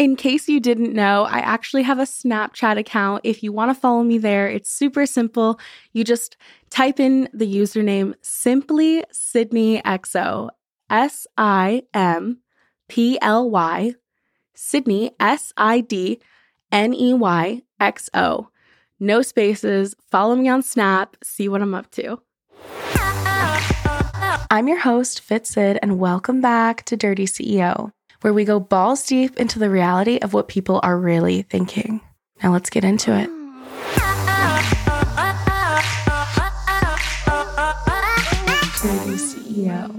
In case you didn't know, I actually have a Snapchat account. If you want to follow me there, it's super simple. You just type in the username simply Sidney XO, S I M P L Y, Sidney, S I D N E Y X O. No spaces. Follow me on Snap, see what I'm up to. I'm your host, Fit Sid, and welcome back to Dirty CEO where we go balls deep into the reality of what people are really thinking. Now let's get into it. CEO.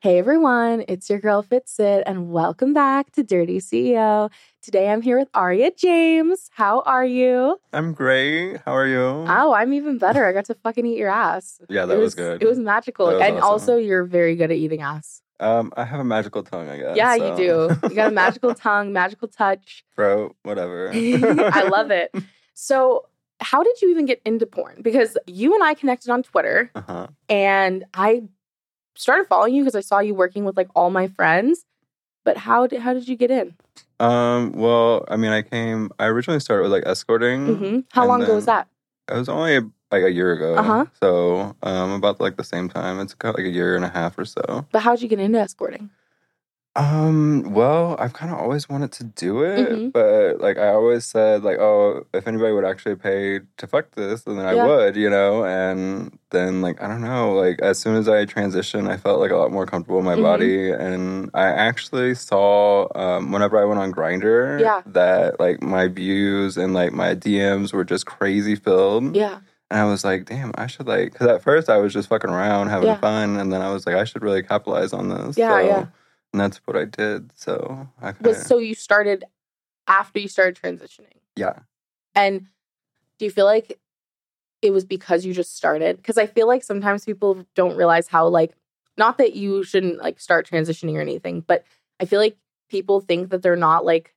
Hey everyone, it's your girl Fit Sid, and welcome back to Dirty CEO. Today I'm here with Aria James. How are you? I'm great. How are you? Oh, I'm even better. I got to fucking eat your ass. Yeah, that was, was, good. It was magical. Was and awesome. also, you're very good at eating ass. Um, I have a magical tongue, I guess. Yeah, so. you do. You got a magical tongue, magical touch. Bro, whatever. I love it. So, how did you even get into porn? Because you and I connected on Twitter, Uh-huh. and I started following you because I saw you working with like all my friends. But how did how did you get in? Um, well, I mean, I came, I originally started with like escorting. hmm How long ago was that? It was only like a year ago. Uh-huh. So, um, about like the same time. It's got like a year and a half or so. But how did you get into escorting? Um, well, I've kind of always wanted to do it, Mhm. but like I always said, like, oh, if anybody would actually pay to fuck this, then I Yeah. would, you know. And then, like, I don't know, like as soon as I transitioned, I felt like a lot more comfortable in my Mhm. body, and I actually saw, um, whenever I went on Grindr, Yeah. that like my views and like my DMs were just crazy filled, Yeah. And I was like, damn, I should like, because at first I was just fucking around having Yeah. fun, and then I was like, I should really capitalize on this. Yeah, so, yeah. And that's what I did. So I kind Was so you started after you started transitioning. yeah. And do you feel like it was because you just started? Because I feel like sometimes people don't realize how like not that you shouldn't like start transitioning or anything, but I feel like people think that they're not like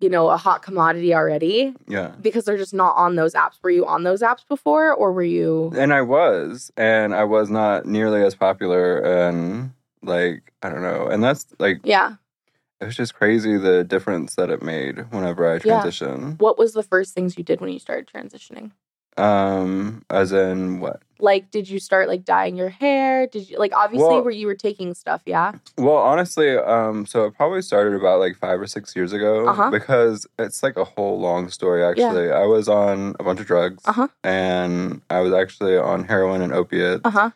you know a hot commodity already Yeah. because they're just not on those apps. Were you on those apps before or were you And I was, and I was not nearly as popular, and like I don't know, and that's like Yeah. it was just crazy the difference that it made whenever I Yeah. transitioned. What was the first things you did when you started transitioning? Um, as in what? Like did you start like dyeing your hair? Did you like obviously Well- where you were taking stuff, yeah? Well, honestly, um, so it probably started about like five or six years ago Uh-huh. because it's like a whole long story. Actually, I was on a bunch of drugs, Uh-huh. and I was actually on heroin and opiates. Uh-huh.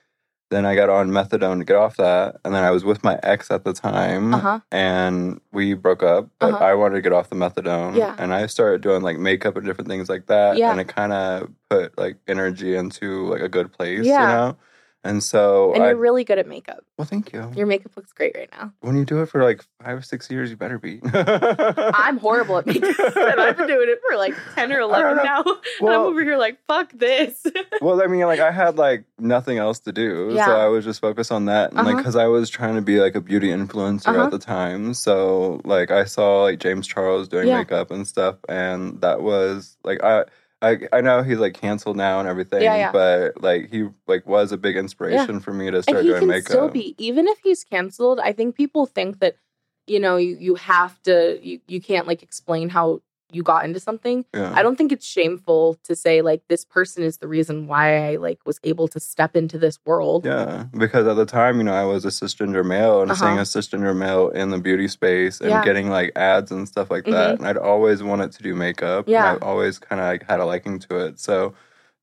Then I got on methadone to get off that, and then I was with my ex at the time, Uh-huh. and we broke up. But Uh-huh. I wanted to get off the methadone, Yeah. and I started doing like makeup and different things like that, Yeah. and it kind of put like energy into like a good place, Yeah. you know. And so, And I you're really good at makeup. well, thank you. Your makeup looks great right now. when you do it for like five or six years, you better be. I'm horrible at makeup, and I've been doing it for like ten or eleven know. now. and I'm over here like, fuck this. well, I mean, like I had like nothing else to do, Yeah. so I was just focused on that, and like Uh-huh. because I was trying to be like a beauty influencer Uh-huh. at the time, so like I saw like James Charles doing Yeah. makeup and stuff, and that was like I. I, I know he's like canceled now and everything, Yeah, yeah. but like he like was a big inspiration for me to start and he doing can makeup. still be, even if he's canceled. I think people think that you know you you have to you you can't like explain how you got into something. yeah. I don't think it's shameful to say like this person is the reason why I like was able to step into this world. Yeah, because at the time, you know, I was a cisgender male and Uh-huh. seeing a cisgender male in the beauty space and Yeah. getting like ads and stuff like that. And I'd always wanted to do makeup. Yeah. And I always kind of like had a liking to it. So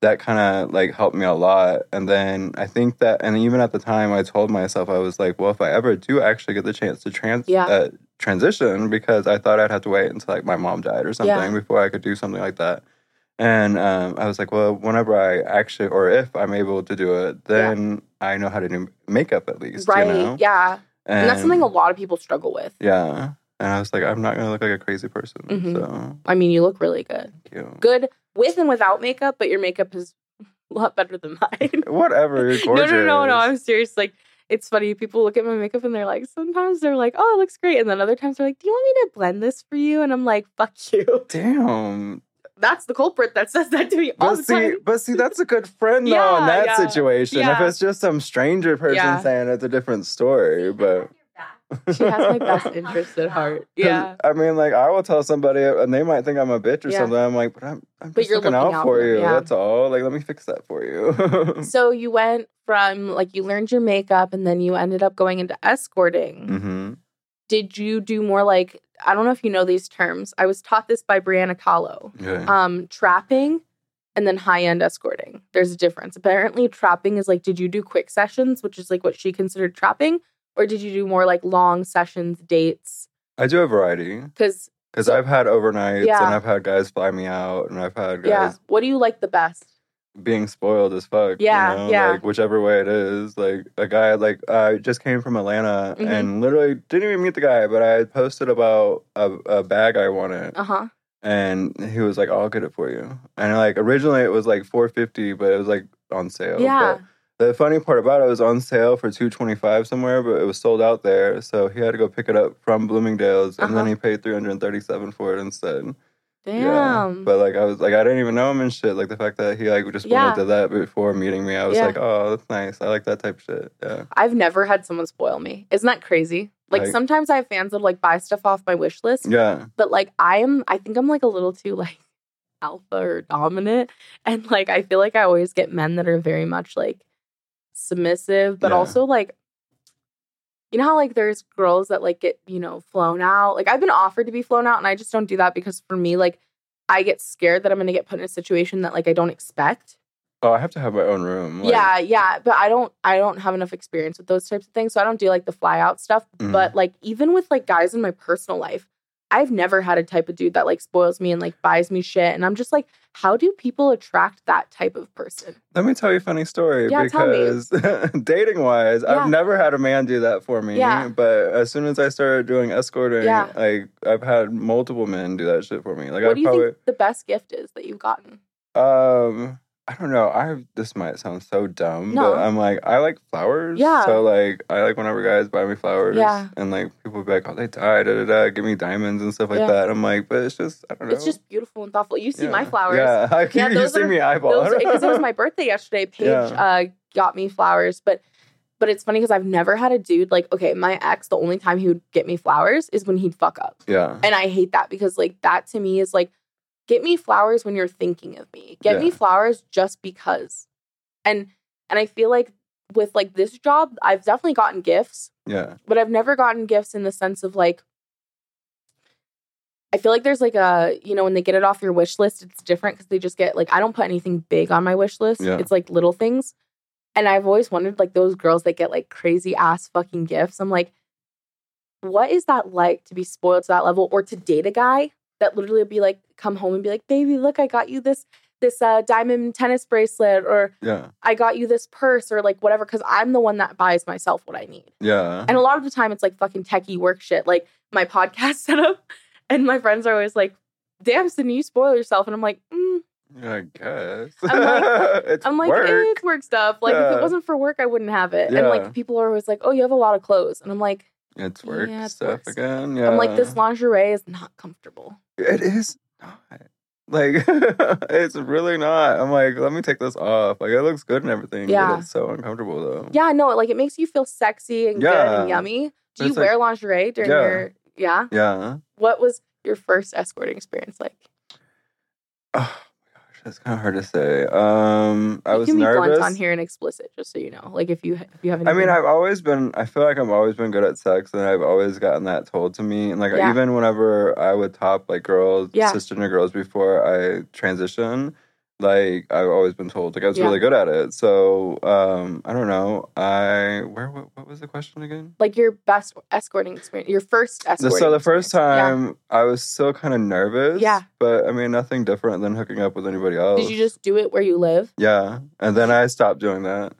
that kind of like helped me a lot. And then I think that, and even at the time, I told myself, I was like, well, if I ever do actually get the chance to trans, Yeah. uh, transition, because I thought I'd have to wait until like my mom died or something Yeah. before I could do something like that. And um, I was like, well, whenever I actually, or if I'm able to do it, then I know how to do makeup at least. right. You know? Yeah. And, that's something a lot of people struggle with. Yeah. And I was like, I'm not going to look like a crazy person. Mhm. So, I mean, you look really good. thank you. Good with and without makeup, but your makeup is a lot better than mine. Whatever. You're no, gorgeous. no, no, no. I'm serious. Like, it's funny. People look at my makeup and they're like, sometimes they're like, oh, it looks great. And then other times they're like, do you want me to blend this for you? And I'm like, fuck you. Damn. That's the culprit that says that to me all But the see, time. but see, that's a good friend though Yeah, in that yeah, situation. If it's just some stranger person Yeah. saying it's a different story, but She has my best interest at heart. Yeah. I mean, like I will tell somebody, and they might think I'm a bitch or Yeah. something. I'm like, but I'm, I'm But just looking, looking out, out for you. yeah. That's all. Like, let me fix that for you. So you went from like you learned your makeup and then you ended up going into escorting. hmm Did you do more like I don't know if you know these terms. I was taught this by Brianna Kahlo. Okay. Um, trapping and then high end escorting. There's a difference. Apparently, trapping is like, did you do quick sessions, which is like what she considered trapping, or did you do more like long sessions, dates? I do a variety Because because So- I've had overnights Yeah. and I've had guys fly me out and I've had guys yeah, what do you like the best? being spoiled as fuck. Yeah, you know? yeah. Like whichever way it is. Like a guy like I just came from Atlanta Mhm. and literally didn't even meet the guy, but I posted about a, a bag I wanted. Uh huh. and he was like, "I'll get it for you." And like originally it was like four fifty, but it was like on sale. Yeah. But the funny part about it was on sale for two twenty five somewhere, but it was sold out there, so he had to go pick it up from Bloomingdale's, and then Uh-huh. he paid three hundred thirty seven for it instead. Damn. Yeah. But like I was like I didn't even know him and shit. Like the fact that he like just Yeah. and did that before meeting me, I was Yeah. like, "Oh, that's nice. I like that type of shit." Yeah. I've never had someone spoil me. Isn't that crazy? Like, Like- sometimes I have fans that like buy stuff off my wish list, Yeah. but like I am, I think I'm like a little too like alpha or dominant, and like I feel like I always get men that are very much like submissive, but Yeah. also like. You know how like there's girls that like get, you know, flown out. Like I've been offered to be flown out and I just don't do that because for me like I get scared that I'm going to get put in a situation that like I don't expect. Oh, I have to have my own room. Like, yeah, yeah, but I don't I don't have enough experience with those types of things, so I don't do like the fly out stuff. Mhm. But like even with like guys in my personal life, I've never had a type of dude that like spoils me and like buys me shit, and I'm just like, how do people attract that type of person? Let me tell you a funny story Yeah, tell me. because dating wise, Yeah. I've never had a man do that for me. Yeah. But as soon as I started doing escorting, Yeah. like I've had multiple men do that shit for me. Like what I do you probably think the best gift is that you've gotten? um I don't know. I have, this might sound so dumb, No. but I'm like I like flowers. Yeah. So like I like whenever guys buy me flowers. Yeah. And like people be like, oh they died, da da da, give me diamonds and stuff like Yeah. that. I'm like, but it's just I don't know. It's just beautiful and thoughtful. You see my flowers. Yeah, I, Yeah, you those see are- me eyeball. Because it was my birthday yesterday. Paige Yeah. uh, got me flowers, but but it's funny because I've never had a dude like okay, my ex. The only time he would get me flowers is when he'd fuck up. yeah. And I hate that because like that to me is like get me flowers when you're thinking of me. Get me flowers just because. And and I feel like with like this job, I've definitely gotten gifts, Yeah. but I've never gotten gifts in the sense of like I feel like there's like a, you know, when they get it off your wish list, it's different because they just get like I don't put anything big on my wish list. Yeah. It's like little things. And I've always wondered like those girls that get like crazy ass fucking gifts. I'm like, what is that like to be spoiled to that level or to date a guy that literally would be like come home and be like baby look i got you this this uh, diamond tennis bracelet or Yeah. i got you this purse or like whatever because i'm the one that buys myself what i need Yeah. and a lot of the time it's like fucking techie work shit like my podcast setup and my friends are always like damn Sidney, you spoil yourself and i'm like mm. I guess. I'm like- it's i'm like work. it's work stuff like if it wasn't for work i wouldn't have it and like people are always like oh you have a lot of clothes and i'm like It's work Yeah, it's stuff work stuff. again. Yeah. i'm like this lingerie is not comfortable It is not. Like it's really not. I'm like, let me take this off. Like it looks good and everything. Yeah. But it's so uncomfortable though. Yeah, no, like it makes you feel sexy and good and yummy. Do you It's like- wear lingerie during Yeah. your yeah? Yeah. What was your first escorting experience like? That's kind of hard to say. Um, I you was can be nervous. blunt on here and explicit, just so you know. Like if you if you have I mean, I've always been. I feel like I've always been good at sex, and I've always gotten that told to me. And like, Yeah. even whenever I would top like girls, Yeah. cisgender girls before I transition, like I've always been told like I was Yeah. really good at it. So um, I don't know. I where what, what was the question again? like your best escorting experience, your first escorting. so the first experience. Yeah. time I was still kind of nervous. Yeah. But I mean, nothing different than hooking up with anybody else. Did you just do it where you live? Yeah, and then I stopped doing that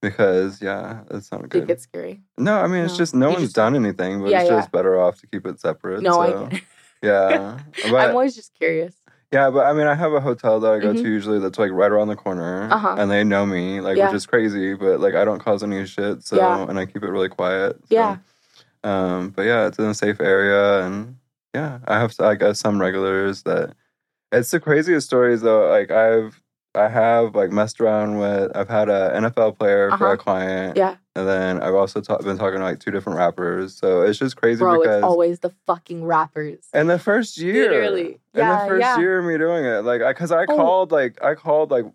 because yeah, it's not good. it get scary? No, I mean it's just no You one's just- done anything, but Yeah, it's yeah. just better off to keep it separate. No, I so, get it. Yeah, I'm always just curious. Yeah, but I mean I have a hotel that I go Mhm. to usually that's like right around the corner, Uh-huh. and they know me, like Yeah. which is crazy, but like I don't cause any shit, so Yeah. and I keep it really quiet. so, Yeah. Um, but yeah, it's in a safe area, and yeah, I have I guess some regulars that. It's the craziest stories though. Like I've I have like messed around with. I've had a NFL player for Uh-huh. a client, Yeah. and then I've also ta- been talking to like two different rappers. So it's just crazy Bro, because it's always the fucking rappers. in the first year, Literally. in Yeah, the first yeah. year of me doing it, like, I because I, Oh. called, like, I called, like,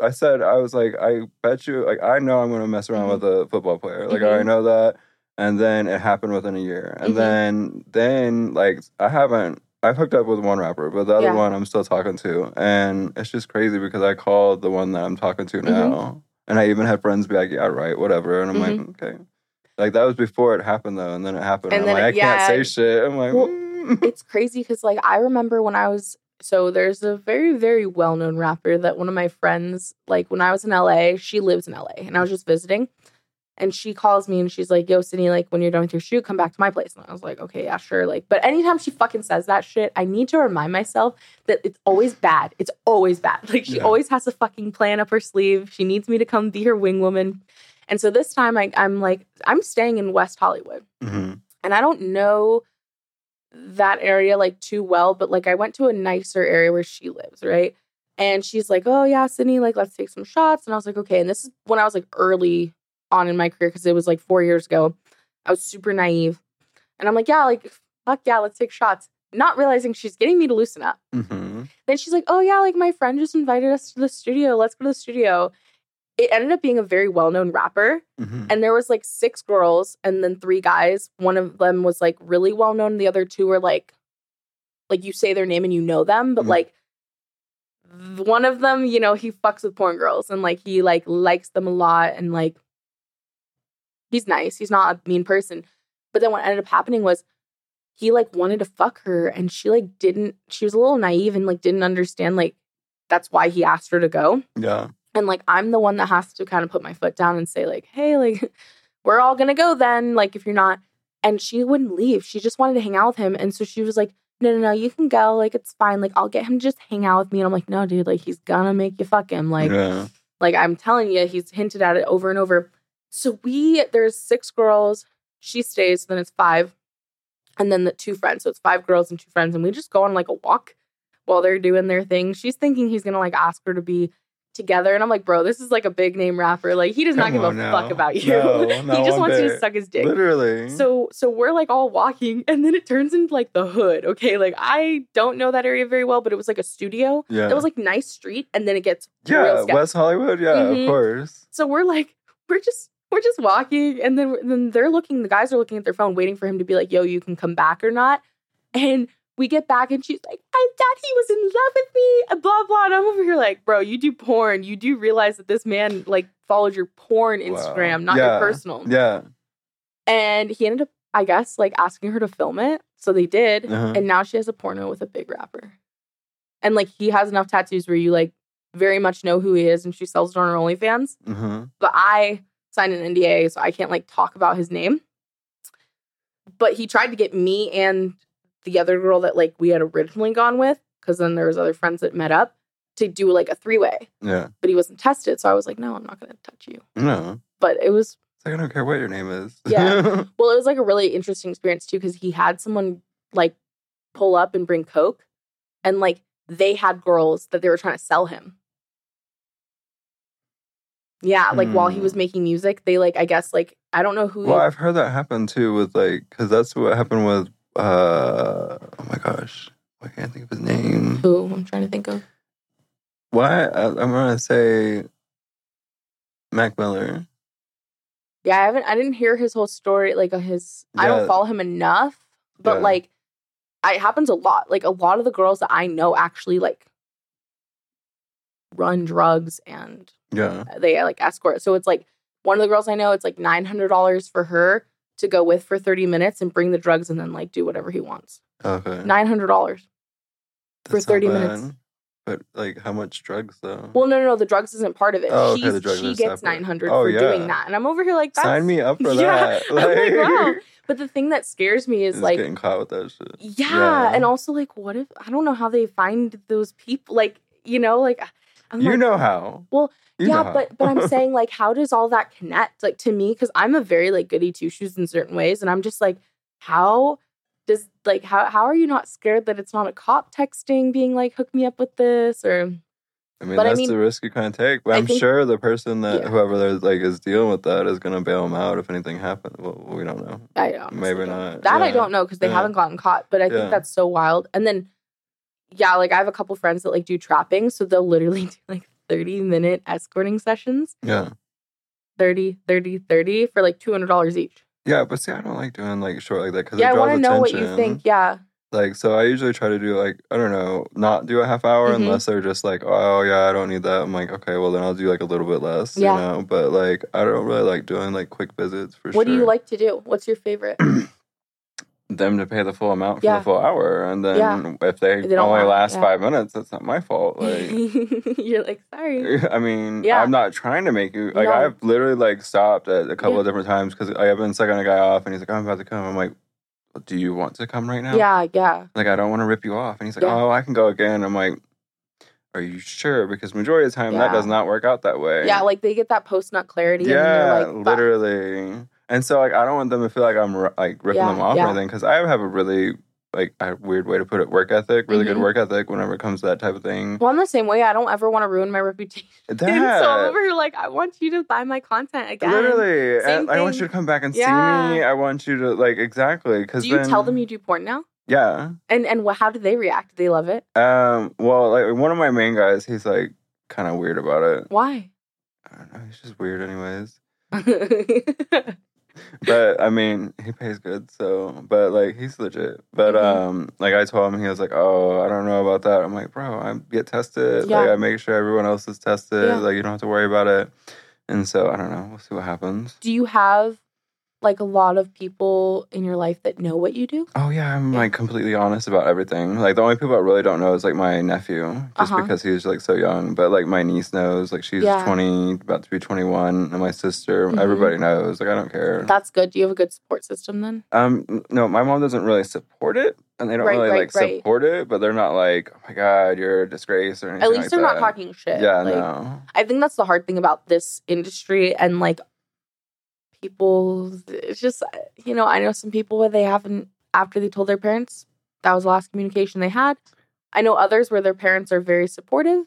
I said, I was like, I bet you, like, I know I'm gonna mess around Mhm. with a football player, like, I already Mhm. know that, and then it happened within a year, and Mhm. then, then, like, I haven't. I've hooked up with one rapper, but the other Yeah. one I'm still talking to, and it's just crazy because I called the one that I'm talking to Mm-hmm. now, and I even had friends be like, "Yeah, right, whatever," and I'm like, "Okay." Like that was before it happened though, and then it happened. Mm-hmm. And I'm like, it- I can't say shit. I'm like, Well, mm. it's crazy because like I remember when I was so there's a very very well known rapper that one of my friends like when I was in LA she lives in LA and I was just visiting and she calls me and she's like yo Sidney like when you're done with your shoot come back to my place and I was like okay yeah sure like but anytime she fucking says that shit I need to remind myself that it's always bad it's always bad like she Yeah. always has a fucking plan up her sleeve she needs me to come be her wing woman and so this time I, I'm like I'm staying in West Hollywood Mhm. and I don't know that area like too well, but like I went to a nicer area where she lives, right? And she's like, "Oh yeah, Sidney, like let's take some shots." And I was like, "Okay." And this is when I was like early on in my career because it was like four years ago. I was super naive, and I'm like, "Yeah, like fuck yeah, let's take shots." Not realizing she's getting me to loosen up. Mhm. Then she's like, "Oh yeah, like my friend just invited us to the studio. Let's go to the studio." It ended up being a very well-known rapper, Mhm. and there was like six girls and then three guys one of them was like really well known the other two were like like you say their name and you know them but Mhm. like one of them you know he fucks with porn girls and like he like likes them a lot and like he's nice he's not a mean person but then what ended up happening was he like wanted to fuck her and she like didn't she was a little naive and like didn't understand like that's why he asked her to go Yeah. and like I'm the one that has to kind of put my foot down and say like, "Hey, like we're all going to go then, like if you're not." And she wouldn't leave. She just wanted to hang out with him. And so she was like, "No, no, no, you can go. Like it's fine. Like I'll get him to just hang out with me." And I'm like, "No, dude, like he's gonna make you fuck him. Like yeah. like I'm telling you, he's hinted at it over and over." So we there's six girls. She stays, then it's five. And then the two friends. So it's five girls and two friends and we just go on like a walk while they're doing their thing. She's thinking he's to like ask her to be together. And I'm like, bro, this is like a big name rapper. Like he does not give a now. fuck about you. No, he just wants you to suck his dick. Literally. So so we're like all walking and then it turns into like the hood. Okay. Like I don't know that area very well, but it was like a studio. yeah. It was like nice street and then it gets yeah. West Hollywood. Yeah. Mhm. Of course. So we're like, we're just we're just walking, and then then they're looking. The guys are looking at their phone, waiting for him to be like, "Yo, you can come back or not." And we get back, and she's like, "I thought he was in love with me," and blah blah. And I'm over here like, "Bro, you do porn. You do realize that this man like followed your porn Wow. Instagram, not Yeah. your personal." Yeah. And he ended up, I guess, like asking her to film it. So they did, Uh-huh. and now she has a porno with a big rapper. And like he has enough tattoos where you like very much know who he is, and she sells it on her OnlyFans hmm but I signed an NDA, so I can't like talk about his name. But he tried to get me and the other girl that like we had originally gone with, because then there was other friends that met up to do like a three way. Yeah. But he wasn't tested, so I was like, no, I'm not gonna touch you. No. But it was It's like I don't care what your name is. Yeah. well, it was like a really interesting experience too, because he had someone like pull up and bring coke, and like they had girls that they were trying to sell him. Yeah, like while he was Hmm. making music, they like I guess like I don't know who. well, I've heard that happen too with like because that's what happened with. uh Oh my gosh, I can't think of his name. who I'm trying to think of. Why? I, I'm gonna say Mac Miller. Yeah, I haven't. I didn't hear his whole story. Like his, I don't follow him enough. But Yeah. like, I, it happens a lot. Like a lot of the girls that I know actually like run drugs and Yeah. Uh, they like escort. So it's like one of the girls I know. It's like nine hundred dollars for her to go with for thirty minutes and bring the drugs and then like do whatever he wants. Okay. Nine hundred dollars. for That's not 30 minutes. But like, how much drugs though? Well, no, no, no. The drugs isn't part of it. Oh, okay, She's, the drugs she gets nine hundred Oh, for yeah. doing that, and I'm over here like, Sign me up for Yeah. that. I'm like, wow. But the thing that scares me is like, getting caught with that shit. yeah, and also like, what if I don't know how they find those people? Like, you know, like, I'm you like, know how. Well, You yeah, how. but but I'm saying like, how does all that connect? Like to me, because I'm a very like goody two shoes in certain ways, and I'm just like, how does like how how are you not scared that it's not a cop texting being like, hook me up with this or I mean, But I that's mean, the risk you kind of take. But I I'm think- sure the person that Yeah. whoever there's like is dealing with that is gonna bail them out if anything happens. Well, we don't know. I honestly Maybe don't. not. That I don't know because they Yeah. haven't gotten caught. But I think that's so wild. And then, yeah, like I have a couple friends that like do trapping, so they'll literally do like 30 minute escorting sessions, Yeah. 30, 30, 30 for like $200 each. Yeah, but see, I don't like doing like short like that because Yeah, I it draws want to know what you think. Yeah. Like, so I usually try to do like I don't know, not do a half hour Mhm. unless they're just like, oh yeah, I don't need that. I'm like, okay, well then I'll do like a little bit less. Yeah. You know, but like I don't really like doing like quick visits for What sure. What do you like to do? What's your favorite? them to pay the full amount for Yeah. the full hour, and then Yeah. if they, They only last yeah. five minutes, that's not my fault. Like. You're like, sorry. I mean, Yeah. I'm not trying to make you like No. I've literally like stopped at a couple of different times because I've been sucking a guy off and he's like, I'm about to come. I'm like, do you want to come right now? Yeah, yeah. Like I don't want to rip you off. And he's like. Oh, I can go again. I'm like, Are you sure? Because majority of the time that does not work out that way. Yeah, like they get that post nut clarity. yeah, like, literally. And so like I don't want them to feel like I'm like ripping Yeah, them off yeah. or anything because I have a really like a weird way to put it work ethic, really good Mhm. work ethic whenever it comes to that type of thing. Well, I'm the same way. I don't ever want to ruin my reputation. That so I'm over here like, I want you to buy my content again. Literally, and I want you to come back and Yeah. see me. I want you to like exactly because Do you then, tell them you do porn now? Yeah. And and how do they react? Do they love it? Um. Well, like one of my main guys, he's like kind of weird about it. Why? I don't know. He's just weird, anyways. But I mean, he pays good, so. But like, he's legit. But Mhm. um, like I told him, he was like, "Oh, I don't know about that." I'm like, "Bro, I get tested. Like, I make sure everyone else is tested. Yeah. Like, you don't have to worry about it." And so I don't know. We'll see what happens. do you have like a lot of people in your life that know what you do? Oh yeah, I'm like completely honest about everything. Like the only people I really don't know is like my nephew, just Uh-huh. because he's like so young. But like my niece knows, like she's Yeah. 20, about to be 21, and my sister, Mhm. everybody knows. Like I don't care. That's good. Do you have a good support system then? Um, no, my mom doesn't really support it, and they don't Right, really right, like right. support it. But they're not like, oh my god, you're a disgrace or anything. At least like they're not talking shit. Yeah, like, no. I think that's the hard thing about this industry and like people. It's just you know I know some people where they haven't after they told their parents that was the last communication they had. I know others where their parents are very supportive,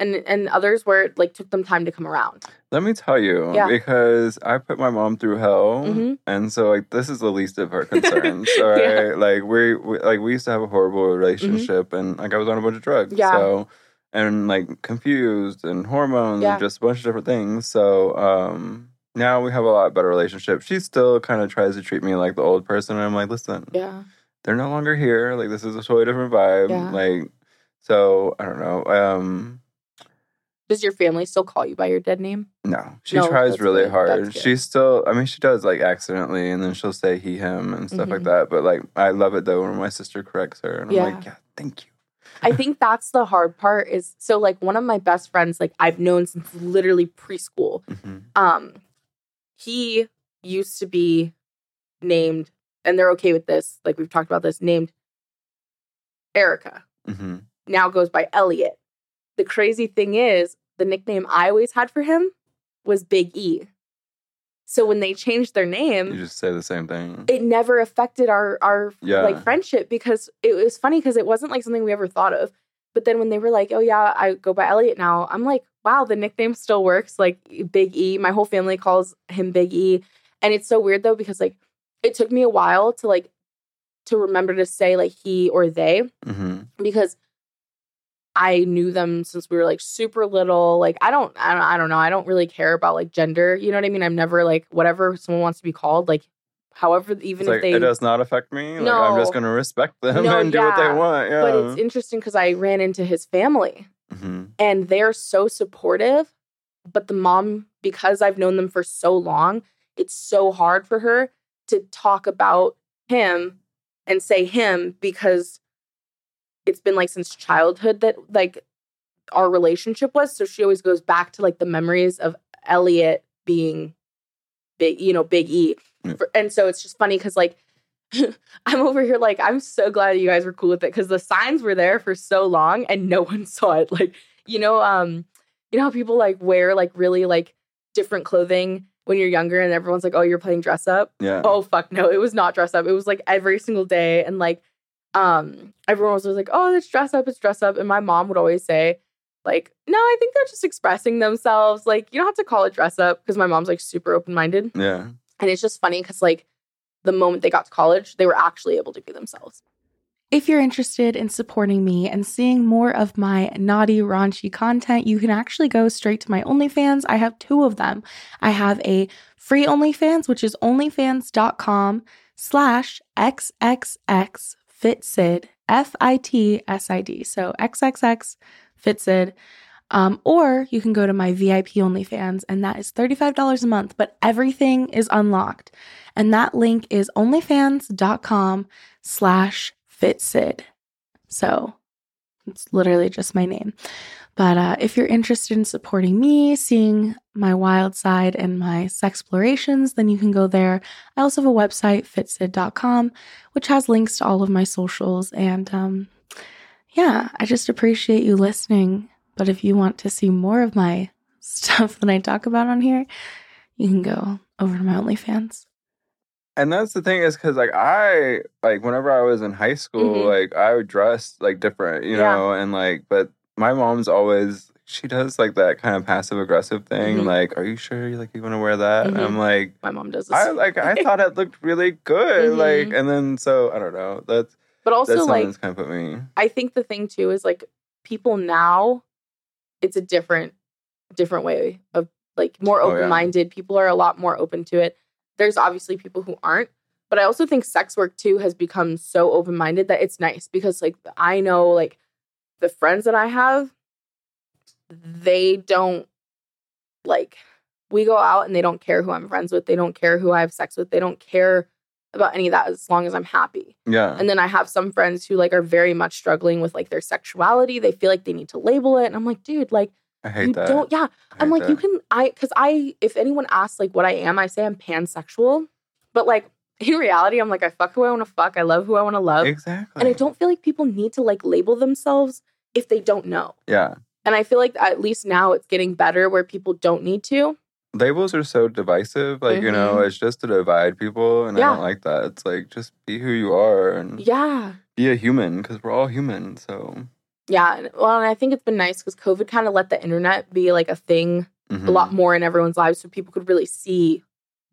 and and others where it like took them time to come around. Let me tell you, Yeah. because I put my mom through hell, Mhm. and so like this is the least of her concerns. all right, Yeah. like we, we like we used to have a horrible relationship, and like I was on a bunch of drugs, Yeah. so and like confused and hormones Yeah. and just a bunch of different things. So um now we have a lot better relationship. She still kind of tries to treat me like the old person, and I'm like, listen, Yeah, they're no longer here. Like this is a totally different vibe. Yeah. Like so I don't know. Um does your family still call you by your dead name? No, she No, tries really good. hard. She's still, I mean, she does like accidentally, and then she'll say he, him, and stuff like Mhm. that. But like, I love it though when my sister corrects her, and I'm like, Yeah. yeah, thank you. I think that's the hard part. Is so like one of my best friends, like I've known since literally preschool. hmm um he used to be named and they're okay with this like we've talked about this named erica. Hmm now goes by elliot. The crazy thing is the nickname i always had for him was big e. So when they changed their name, You just say the same thing. it never affected our our Yeah. like friendship because it was funny because it wasn't like something we ever thought of. But then when they were like oh yeah i go by elliot now i'm like wow the nickname still works like big e my whole family calls him big e and it's so weird though because like it took me a while to like to remember to say like he or they hmm because I knew them since we were like super little. Like I don't, I don't, I don't know. I don't really care about like gender. You know what I mean? I'm never like whatever someone wants to be called. Like however, even It's if like they. it does not affect me. Like I'm just gonna respect them No, and do what they want. Yeah. But it's interesting because I ran into his family hmm and they're so supportive. But the mom, because I've known them for so long, it's so hard for her to talk about him and say him because it's been like since childhood that like our relationship was. So she always goes back to like the memories of Elliot being big, you know, big E. Yeah. For- And so it's just funny because like I'm over here like I'm so glad you guys were cool with it because the signs were there for so long and no one saw it. Like, you know, um, you know how people like wear like really like different clothing when you're younger and everyone's like, oh, you're playing dress up. Yeah. Oh fuck no, it was not dress up. It was like every single day and like um everyone was always like, "Oh, it's dress up, it's dress up." And my mom would always say Like, no, I think they're just expressing themselves. Like, you don't have to call it dress up because my mom's like super open minded. Yeah. And it's just funny because, like, the moment they got to college, they were actually able to be themselves. If you're interested in supporting me and seeing more of my naughty, raunchy content, you can actually go straight to my OnlyFans. I have two of them. I have a free OnlyFans, which is onlyfans.com slash XXX FitSid. So XXX FitSid. Um, or you can go to my VIP OnlyFans, and that is $35 a month, but everything is unlocked. And that link is onlyfans.com slash fitsid. So it's literally just my name. But uh, if you're interested in supporting me, seeing my wild side and my explorations, then you can go there. I also have a website, fitsid.com, which has links to all of my socials. And um, yeah, I just appreciate you listening. But if you want to see more of my stuff that I talk about on here, you can go over to my OnlyFans. And that's the thing is because like I like whenever I was in high school, Mhm. like I would dress like different, you Yeah. know, and like but my mom's always she does like that kind of passive aggressive thing, Mhm. like, are you sure you like you want to wear that? And I'm like, My mom does this. I like I thought it looked really good, like, Mhm. and then so I don't know. That's but also, that's like, kind of put me. I think the thing too is like people now, it's a different, different way of like more Oh, yeah. open minded. People are a lot more open to it. There's obviously people who aren't, but I also think sex work too has become so open minded that it's nice because like I know like the friends that I have, they don't like we go out and they don't care who I'm friends with. They don't care who I have sex with. They don't care about any of that as long as I'm happy. Yeah, And then I have some friends who like are very much struggling with like their sexuality. They feel like they need to label it. And I'm like, dude, like I hate you that. don't yeah. I'm like, you can I cause I if anyone asks like what I am, I say I'm pansexual. But like in reality, I'm like, I fuck who I want to fuck. I love who I want to love. exactly. And I don't feel like people need to like label themselves if they don't know. Yeah, And I feel like at least now it's getting better where people don't need to. Labels are so divisive. Like you know, Mhm. it's just to divide people, and I don't like that. It's like just be who you are and Yeah. be a human because we're all human. So Yeah. Well, and I think it's been nice because COVID kind of let the internet be like a thing a mhm. lot more in everyone's lives so people could really see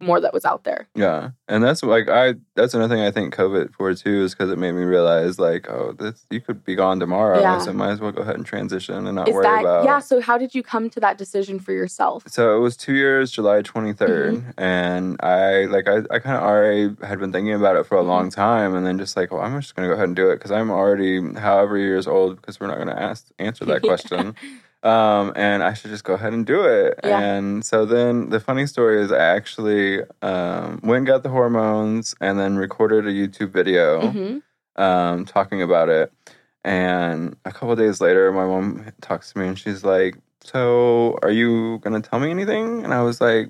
more that was out there. Yeah, and that's like I. That's another thing I think COVID for too is because it made me realize like, oh, this you could be gone tomorrow, Yeah. so might as well go ahead and transition and not Is worry that about. yeah, so how did you come to that decision for yourself? So it was two years, July 23rd, Mm-hmm. and I like I, I kind of already had been thinking about it for a Mm-hmm. long time, and then just like, well, I'm just gonna go ahead and do it because I'm already however years old because we're not gonna ask answer that question. Um, and I should just go ahead and do it. Yeah. And so then the funny story is I actually um, went and got the hormones and then recorded a YouTube video Mhm. um, talking about it. And a couple of days later, my mom talks to me and she's like, So are you going to tell me anything? And I was like,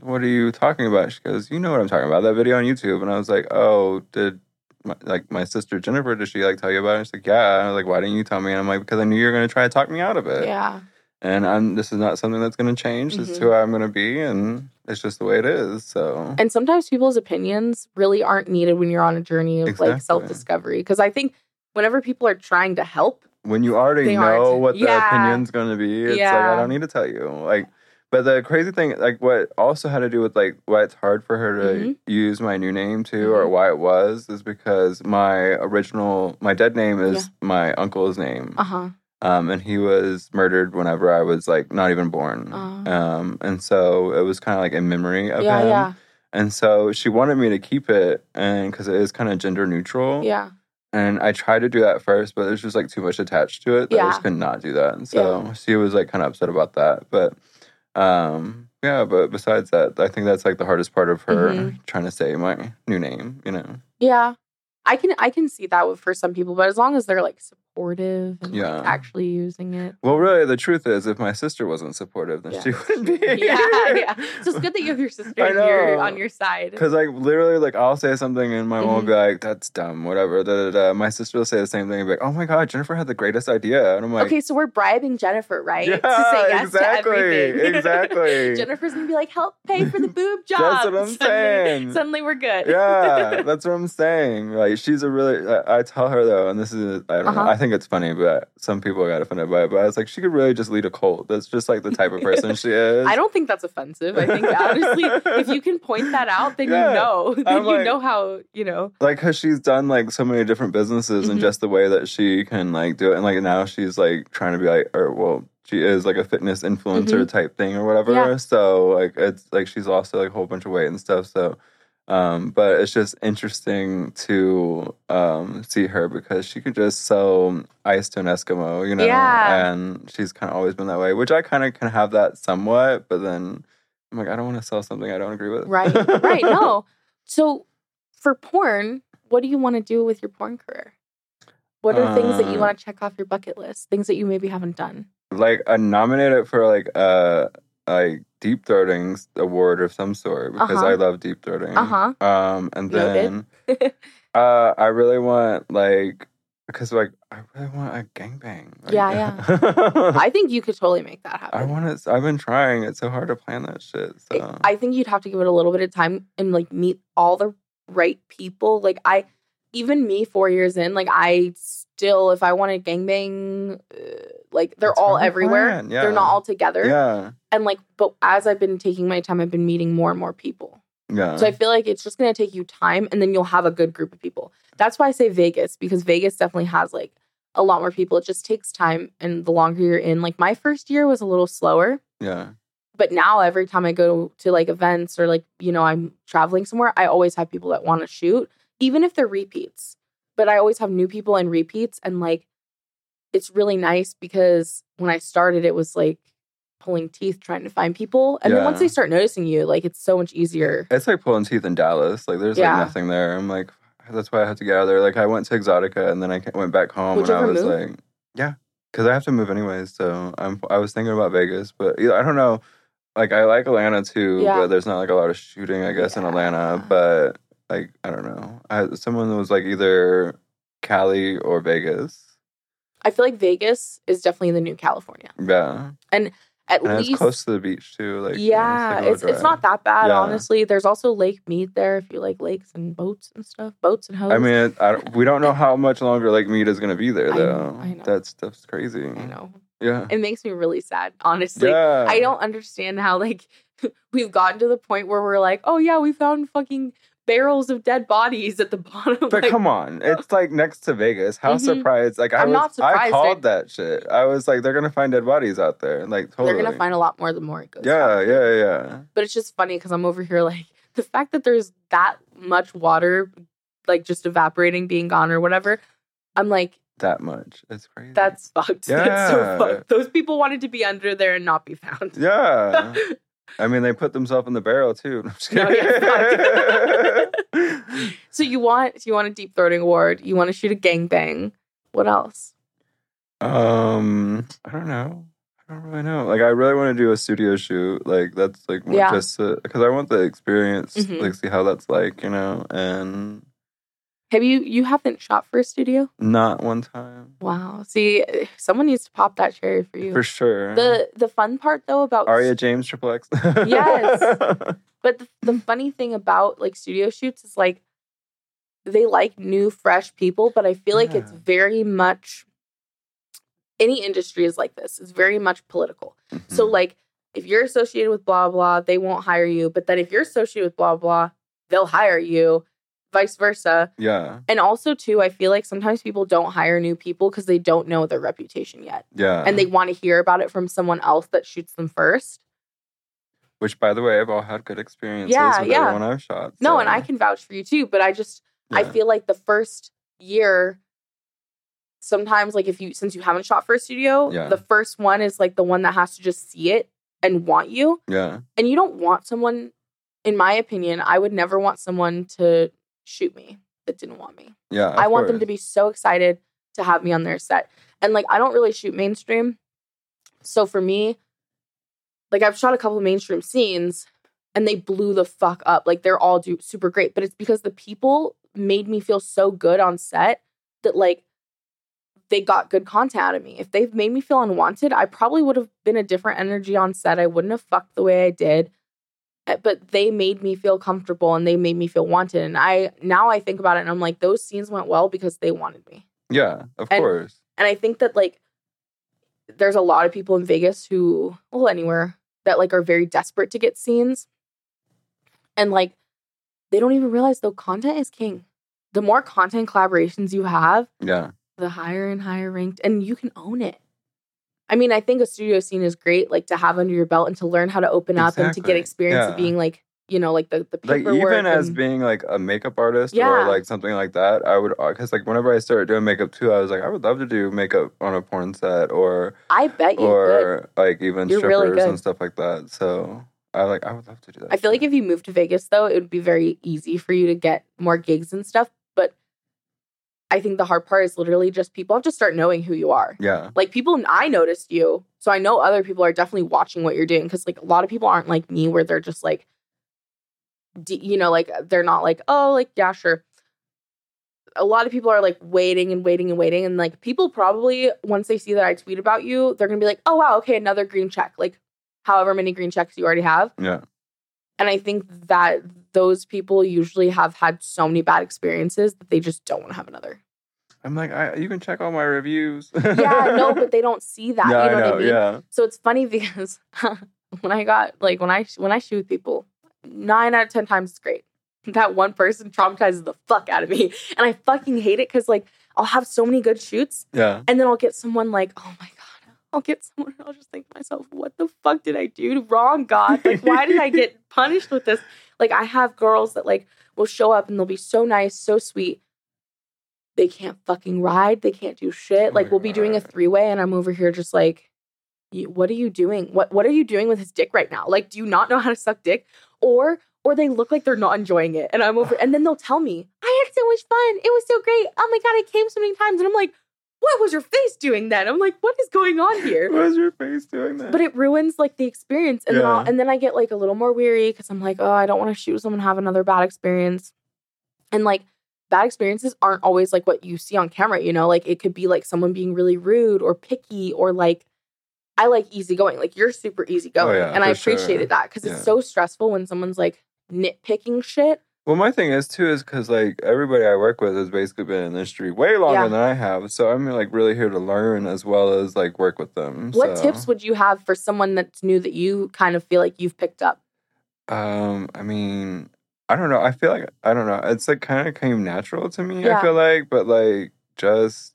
What are you talking about? She goes, You know what I'm talking about, that video on YouTube. And I was like, Oh, did my, like my sister Jennifer, did she like tell you about it? And she's like, Yeah. And I was like, Why didn't you tell me? And I'm like, Because I knew you were going to try to talk me out of it. Yeah. And I'm, this is not something that's going to change. This is mm-hmm. who I'm going to be. And it's just the way it is. So, And sometimes people's opinions really aren't needed when you're on a journey of Exactly. like self-discovery because I think whenever people are trying to help, when you already know aren't. what the Yeah. opinion's going to be, it's like I don't need to tell you. Like, but the crazy thing, like, what also had to do with like why it's hard for her to Mhm. use my new name too, or Mhm. why it was, is because my original, my dead name is my uncle's name, uh-huh. um, and he was murdered whenever I was like not even born, Oh. um, and so it was kind of like in memory of Yeah, him. yeah. And so she wanted me to keep it, and because it is kind of gender neutral, Yeah. and I tried to do that first, but there's just like too much attached to it that I just could not do that. And so she was like kind of upset about that. But um yeah, but besides that, I think that's like the hardest part of her Mhm. trying to say my new name, you know. Yeah. I can I can see that with for some people, but as long as they're like supportive and Yeah. like actually using it. Well, really, the truth is, if my sister wasn't supportive, then Yeah. she wouldn't be. yeah, yeah. So it's good that you have your sister I on your, on your side. Because like literally, like I'll say something and my mom will be Mm-hmm. like, "That's dumb," whatever. Da, da, da. My sister will say the same thing and be like, "Oh my god, Jennifer had the greatest idea," and I'm like, okay, so we're bribing Jennifer, right? Yeah, to say yes exactly, to everything. exactly. Jennifer's gonna be like, help pay for the boob job. That's what I'm suddenly, saying. Suddenly we're good. yeah, that's what I'm saying. Like she's a really. I, I tell her though, and this is I don't Uh-huh. know. I think think it's funny, but some people got offended by it. But I was like, she could really just lead a cult. That's just like the type of person she is. I don't think that's offensive. I think honestly, if you can point that out, then Yeah. you know. Then I'm you like- know how you know. like because she's done like so many different businesses and Mhm. just the way that she can like do it and like now she's like trying to be like or well she is like a fitness influencer type thing or whatever Mm-hmm. Yeah. so like it's like she's lost like a whole bunch of weight and stuff so um but it's just interesting to um see her because she could just sell ice to an eskimo you know Yeah. and she's kind of always been that way which i kind of can have that somewhat but then i'm like i don't want to sell something i don't agree with Right. right. No. So for porn, what do you want to do with your porn career? What are things that you Uh, want to check off your bucket list? Things that you maybe haven't done. like I nominated for like a like deep throating award of some sort because Uh-huh. I love deep throating. Uh-huh. Um, and then uh, I really want like because like I really want a gangbang. Like, Yeah, yeah. I think you could totally make that happen. I want it. I've been trying. It's so hard to plan that shit. So I think you'd have to give it a little bit of time and like meet all the right people. Like I, even me, four years in, like I still, if I wanted gangbang, uh, like they're It's all everywhere. plan, They're not all together. yeah, And like, but as I've been taking my time, I've been meeting more and more people. yeah. So I feel like it's just gonna take you time, and then you'll have a good group of people. That's why I say Vegas because Vegas definitely has like a lot more people. It just takes time, and the longer you're in, like my first year was a little slower yeah, but now every time I go to like events or like, you know, I'm traveling somewhere, I always have people that want to shoot, even if they're repeats. But I always have new people and repeats. And like, it's really nice because when I started, it was like pulling teeth trying to find people. And then once they start noticing you, like, it's so much easier. It's like pulling teeth in Dallas. Like there's Yeah. like nothing there. I'm like, that's why I had to get out of there. Like I went to Exxxotica and then I went back home Would and I was move? like, yeah, because I have to move anyways. So I'm I was thinking about Vegas, but I don't know. Like I like Atlanta too, Yeah. but there's not like a lot of shooting, I guess, in Atlanta. But like I don't know. I someone was like either Cali or Vegas. I feel like Vegas is definitely the new California. Yeah, And At and least. it's close to the beach too. Like yeah, it's it's not that bad, Yeah. honestly. There's also Lake Mead there if you like lakes and boats and stuff, boats and hoes. I mean, I don't, we don't know how much longer Lake Mead is going to be there, I though. know, I know. That stuff's crazy. I know Yeah. it makes me really sad, honestly. yeah. I don't understand how like we've gotten to the point where we're like, oh yeah, we found fucking barrels of dead bodies at the bottom. But like, come on, it's like next to Vegas. How Mhm. surprised? Like I I'm was, not I surprised. called that shit. I was like, they're gonna find dead bodies out there. Like totally. they're gonna find a lot more the more it goes. Yeah, on. yeah, yeah. But it's just funny because I'm over here like the fact that there's that much water, like just evaporating, being gone or whatever. I'm like, That much. It's crazy. that's fucked. That's so Yeah. fucked. Those people wanted to be under there and not be found. Yeah. I mean, they put themselves in the barrel too. No, so you want you want a deep throating award. You want to shoot a gangbang. What else? um, I don't know. I don't really know. Like, I really want to do a studio shoot. Like, that's like more Yeah. just because I want the experience, Mhm. like, see how that's like, you know, and Have you you haven't shot for a studio? not one time Wow. See, someone needs to pop that cherry for you. for sure. The the fun part though about Aria James Triple X. Yes. But the, the funny thing about like studio shoots is like they like new, fresh people, but I feel like it's very much any industry is like this. It's very much political. So Mhm. like if you're associated with blah blah, they won't hire you. But then if you're associated with blah blah, they'll hire you, vice versa. yeah, And also too, I feel like sometimes people don't hire new people because they don't know their reputation yet. yeah. And they want to hear about it from someone else that shoots them first. which, by the way, I've all had good experiences Yeah, with yeah. everyone I've shot. No, and I can vouch for you too, but I just I feel like the first year sometimes like if you since you haven't shot for a studio, Yeah. the first one is like the one that has to just see it and want you. yeah, And you don't want someone in my opinion, I would never want someone to shoot me that didn't want me. yeah. I want them to be so excited to have me on their set. And like I don't really shoot mainstream. So for me, like I've shot a couple of mainstream scenes and they blew the fuck up. Like they're all do super great, but it's because the people made me feel so good on set that like they got good content out of me. If they've made me feel unwanted, I probably would have been a different energy on set. I wouldn't have fucked the way I did. But they made me feel comfortable and they made me feel wanted. And I now I think about it and I'm like, those scenes went well because they wanted me. Yeah, of And- course. And I think that like there's a lot of people in Vegas who, well, anywhere that like are very desperate to get scenes. And like they don't even realize though content is king. The more content collaborations you have, Yeah. the higher and higher ranked, and you can own it. I mean, I think a studio scene is great, like to have under your belt and to learn how to open up and to get experience Yeah. of being like, you know, like the the paperwork. Like even as being like a makeup artist Yeah. or like something like that, I would uh, because like whenever I started doing makeup too, I was like, I would love to do makeup on a porn set or I bet you or like even You're strippers good. and stuff like that. So I like I would love to do that. I feel like if you moved to Vegas though, it would be very easy for you to get more gigs and stuff. I think the hard part is literally just people have to start knowing who you are. yeah, Like people, I noticed you, so I know other people are definitely watching what you're doing because like a lot of people aren't like me where they're just like, you know, like they're not like oh like yeah sure. A lot of people are like waiting and waiting and waiting, and like people probably once they see that I tweet about you, they're gonna be like, oh wow, okay, another green check, like however many green checks you already have. yeah, And I think that those people usually have had so many bad experiences that they just don't want to have another. I'm like I, you can check all my reviews. Yeah, no, but they don't see that. yeah, you know, I know. what I mean? Yeah, So it's funny because when I got like when I when I shoot with people, nine out of ten times it's great. That one person traumatizes the fuck out of me, and I fucking hate it because like I'll have so many good shoots, yeah, and then I'll get someone like, oh my god, I'll get someone, and I'll just think to myself, what the fuck did I do wrong, God? Like, why did I get punished with this? Like, I have girls that like will show up and they'll be so nice, so sweet. They can't fucking ride. They can't do shit. Oh Like, we'll be doing a three way, and I'm over here just like, what are you doing? What What are you doing with his dick right now? Like, do you not know how to suck dick? Or or they look like they're not enjoying it, and I'm over, and then they'll tell me, I had so much fun. It was so great. Oh my god, I came so many times, and I'm like, what was your face doing then? I'm like, what is going on here? what was your face doing then? but it ruins like the experience and then I'll, and then I get like a little more weary because I'm like oh I don't want to shoot someone have another bad experience and like bad experiences aren't always like what you see on camera you know like it could be like someone being really rude or picky or like I like easygoing like you're super easygoing Oh, yeah, and I for sure. appreciated that because Yeah. it's so stressful when someone's like nitpicking shit Well, my thing is too is because like everybody I work with has basically been in the industry way longer Yeah. than I have, so I'm like really here to learn as well as like work with them. what so, tips would you have for someone that's new that you kind of feel like you've picked up Um, I mean, I don't know. I feel like I don't know. It's like kind of came natural to me. Yeah. I feel like, but like just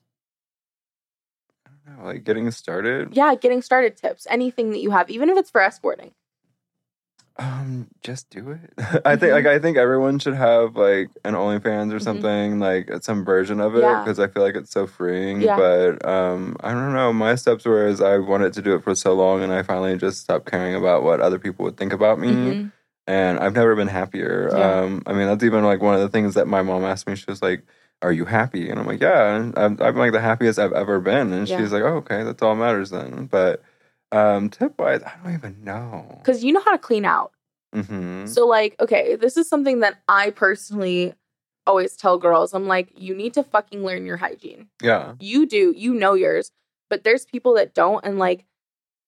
I don't know, like getting started. yeah getting started tips anything that you have even if it's for escorting Um, just do it. I think like I think everyone should have like an OnlyFans or Mhm. something like some version of it Yeah. because I feel like it's so freeing. Yeah. But um, I don't know. My steps were is I wanted to do it for so long, and I finally just stopped caring about what other people would think about me. Mhm. and I've never been happier. Yeah. Um, I mean, that's even like one of the things that my mom asked me. She was like, "Are you happy?" And I'm like, "Yeah, I'm, I'm like the happiest I've ever been." And Yeah. she's like, "Oh, okay, that's all that matters then." But um, tip wise, I don't even know. because you know how to clean out hmm So, like, okay, this is something that I personally always tell girls. I'm like, you need to fucking learn your hygiene. Yeah, You do, you know yours, but there's people that don't. And, like,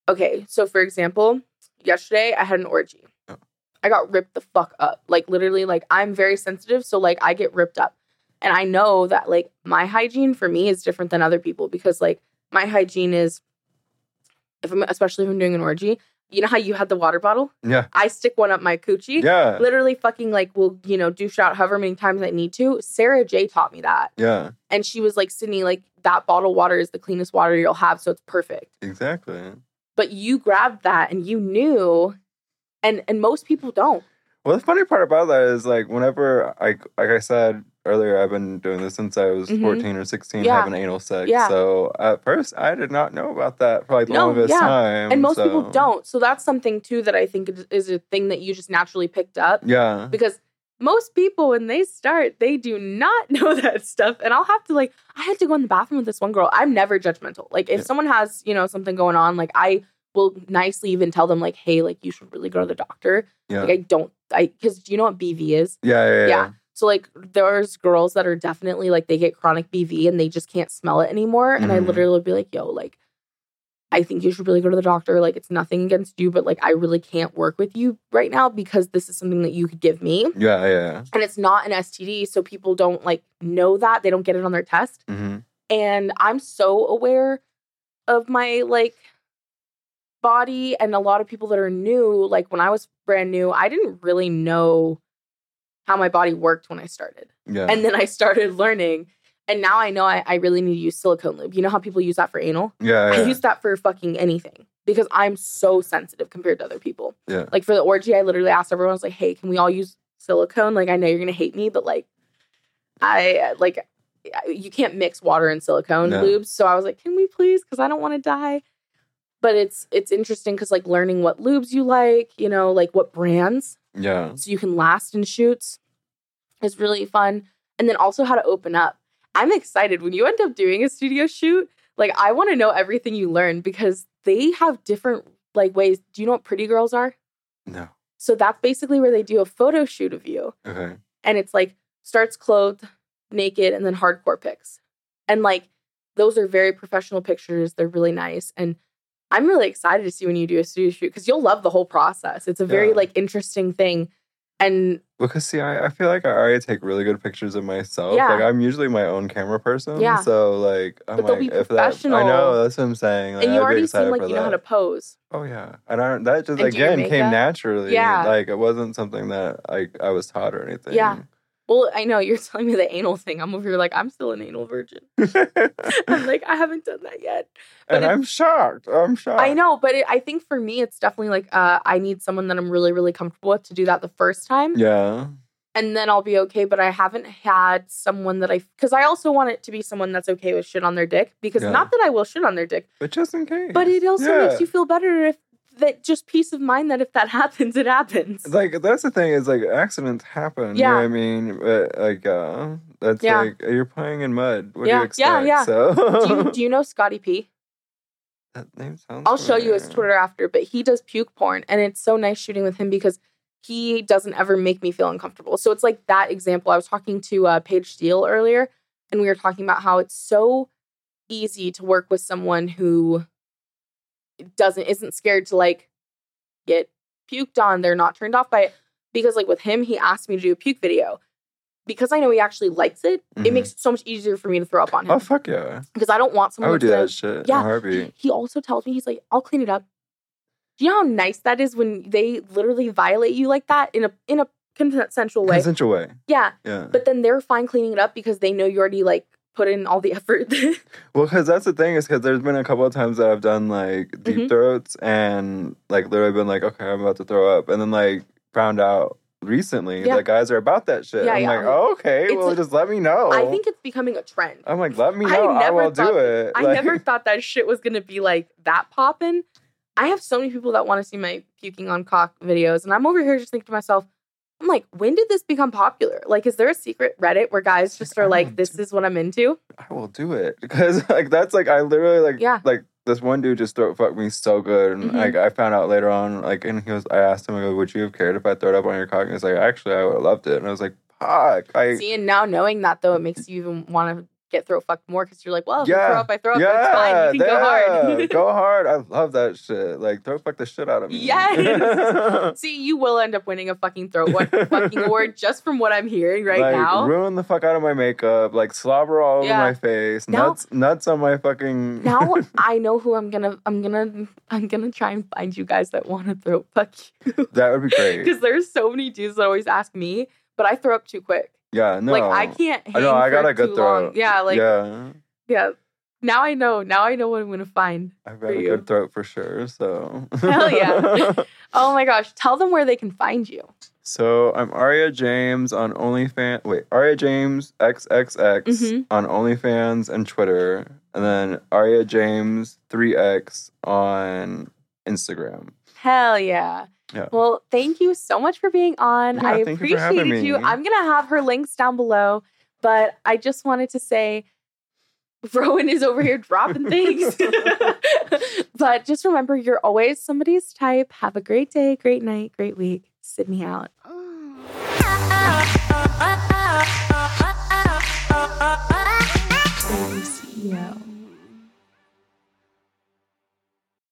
okay, so for example, yesterday I had an orgy. Oh. I got ripped the fuck up. Like, literally, like, I'm very sensitive. So, like, I get ripped up. And I know that, like, my hygiene for me is different than other people because, like, my hygiene is, if I'm, especially if I'm doing an orgy, you know how you had the water bottle? yeah, I stick one up my coochie yeah, literally fucking like will you know douche out however many times I need to. Sarah J taught me that, yeah. and she was like, Sidney, like that bottle water is the cleanest water you'll have, so it's perfect. Exactly. But you grabbed that and you knew, and and most people don't. Well, the funny part about that is like whenever I, like I said earlier, I've been doing this since I was Mhm. 14 or 16, Yeah. having anal sex. Yeah. So at first, I did not know about that for like the No, longest yeah. time. And most people don't. So that's something too that I think is- is a thing that you just naturally picked up Yeah. because most people when they start they do not know that stuff and i'll have to like i had to go in the bathroom with this one girl i'm never judgmental like if Yeah. someone has you know something going on like i will nicely even tell them like hey like you should really go to the doctor Yeah. like i don't i because do you know what bv is yeah, yeah, yeah. Yeah. So like there's girls that are definitely like they get chronic bv and they just can't smell it anymore and i Mhm. literally would be like yo like I think you should really go to the doctor. Like, it's nothing against you, but like, I really can't work with you right now because this is something that you could give me Yeah, yeah. and it's not an STD, so people don't like know that they don't get it on their test. hmm And I'm so aware of my like body and a lot of people that are new, like when I was brand new, I didn't really know how my body worked when I started. Yeah. And then I started learning. And now I know I, I really need to use silicone lube. You know how people use that for anal? yeah. I use that for fucking anything because I'm so sensitive compared to other people. Yeah. Like for the orgy, I literally asked everyone, I was like, hey, can we all use silicone? Like, I know you're going to hate me, but like, I like, you can't mix water and silicone No. lubes. So I was like, can we please? Because I don't want to die. But it's it's interesting because like learning what lubes you like, you know, like what brands, yeah. so you can last in shoots It's really fun. And then also how to open up. I'm excited when you end up doing a studio shoot. Like I want to know everything you learn because they have different like ways. Do you know what pretty girls are? No. So that's basically where they do a photo shoot of you. Okay. And it's like starts clothed, naked, and then hardcore pics. And like those are very professional pictures. They're really nice. And I'm really excited to see when you do a studio shoot because you'll love the whole process. It's a very Yeah. like interesting thing. And Because see, I, I feel like I already take really good pictures of myself. Yeah. Like I'm usually my own camera person. Yeah. So like I'm But like be if that I know that's what I'm saying. Like, and you I'd already seem like you know how to pose. Oh yeah, and I, that just And again came naturally. Yeah. like it wasn't something that I I was taught or anything. Yeah. Well, I know you're telling me the anal thing. I'm over here like I'm still an anal virgin. I'm like I haven't done that yet. and it- I'm shocked. I'm shocked. I know, but it, I think for me, it's definitely like uh, I need someone that I'm really, really comfortable with to do that the first time, Yeah, and then I'll be okay. But I haven't had someone that I because I also want it to be someone that's okay with shit on their dick because Yeah. not that I will shit on their dick, but just in case. but it also Yeah. makes you feel better if that just peace of mind that if that happens, it happens. like that's the thing is like accidents happen. You Yeah. know what I mean? But like uh that's Yeah. like you're playing in mud. What do Yeah. you expect? Yeah, yeah. So do you do you know Scotty P? that name sounds I'll show you his. Twitter after, but he does puke porn, and it's so nice shooting with him because he doesn't ever make me feel uncomfortable. So it's like that example. I was talking to uh, Paige Steele earlier, and we were talking about how it's so easy to work with someone who doesn't isn't scared to like get puked on. They're not turned off by it because, like with him, he asked me to do a puke video. Because I know he actually likes it, it Mhm. makes it so much easier for me to throw up on him. Oh fuck yeah! because I don't want someone. I would that's do that shit yeah, heartbeat. he also tells me he's like, I'll clean it up. Do you know how nice that is when they literally violate you like that in a in a consensual way? Consensual way. yeah, Yeah. but then they're fine cleaning it up because they know you already like put in all the effort. Well, because that's the thing is because there's been a couple of times that I've done like deep Mhm. throats and like literally been like, okay, I'm about to throw up, and then like found out recently Yeah. that guys are about that shit. Yeah, I'm yeah. like, oh, okay, It's well, just let me know. I think it's becoming a trend. I'm like, let me I know. I, never will thought do it. I Like- never thought that shit was gonna be like that popping. I have so many people that want to see my puking on cock videos, and I'm over here just thinking to myself, I'm like, when did this become popular? Like, is there a secret Reddit where guys just are like, this is what I'm into? I will do it because like that's like I literally like Yeah. like this one dude just throat fucked me so good and Mhm. like I found out later on like and he was I asked him I go would you have cared if I threw it up on your cock and he's like actually I would have loved it and I was like fuck I See, and now knowing that though, it makes you even want to get throw fucked more because you're like, well, if Yeah. you throw up, I throw up. yeah it's fine. You can go hard. go hard I love that shit like throat fuck the shit out of me Yes. See, you will end up winning a fucking throat what fucking award just from what I'm hearing right like, now. ruin the fuck out of my makeup like slobber all over Yeah. my face Now- nuts nuts on my fucking now I know who I'm gonna. I'm gonna. I'm gonna try and find you guys that want to throat fuck you that would be great because there's so many dudes that always ask me, but I throw up too quick. Yeah no Like I can't. Hang I know I got a good throat Long. Yeah. Like yeah. yeah Now I know. Now I know what I'm gonna find. I've got a you. good throat for sure. So Hell yeah. Oh my gosh! Tell them where they can find you. so I'm Aria James on OnlyFans. Wait, Aria James XXX Mhm. on OnlyFans and Twitter, and then Aria James 3X on Instagram. Hell yeah. Yeah. Well, thank you so much for being on. Yeah, I appreciated you. I'm going to have her links down below, but I just wanted to say Rowan is over here dropping things. but just remember, you're always somebody's type. Have a great day, great night, great week. Sidney out. Oh.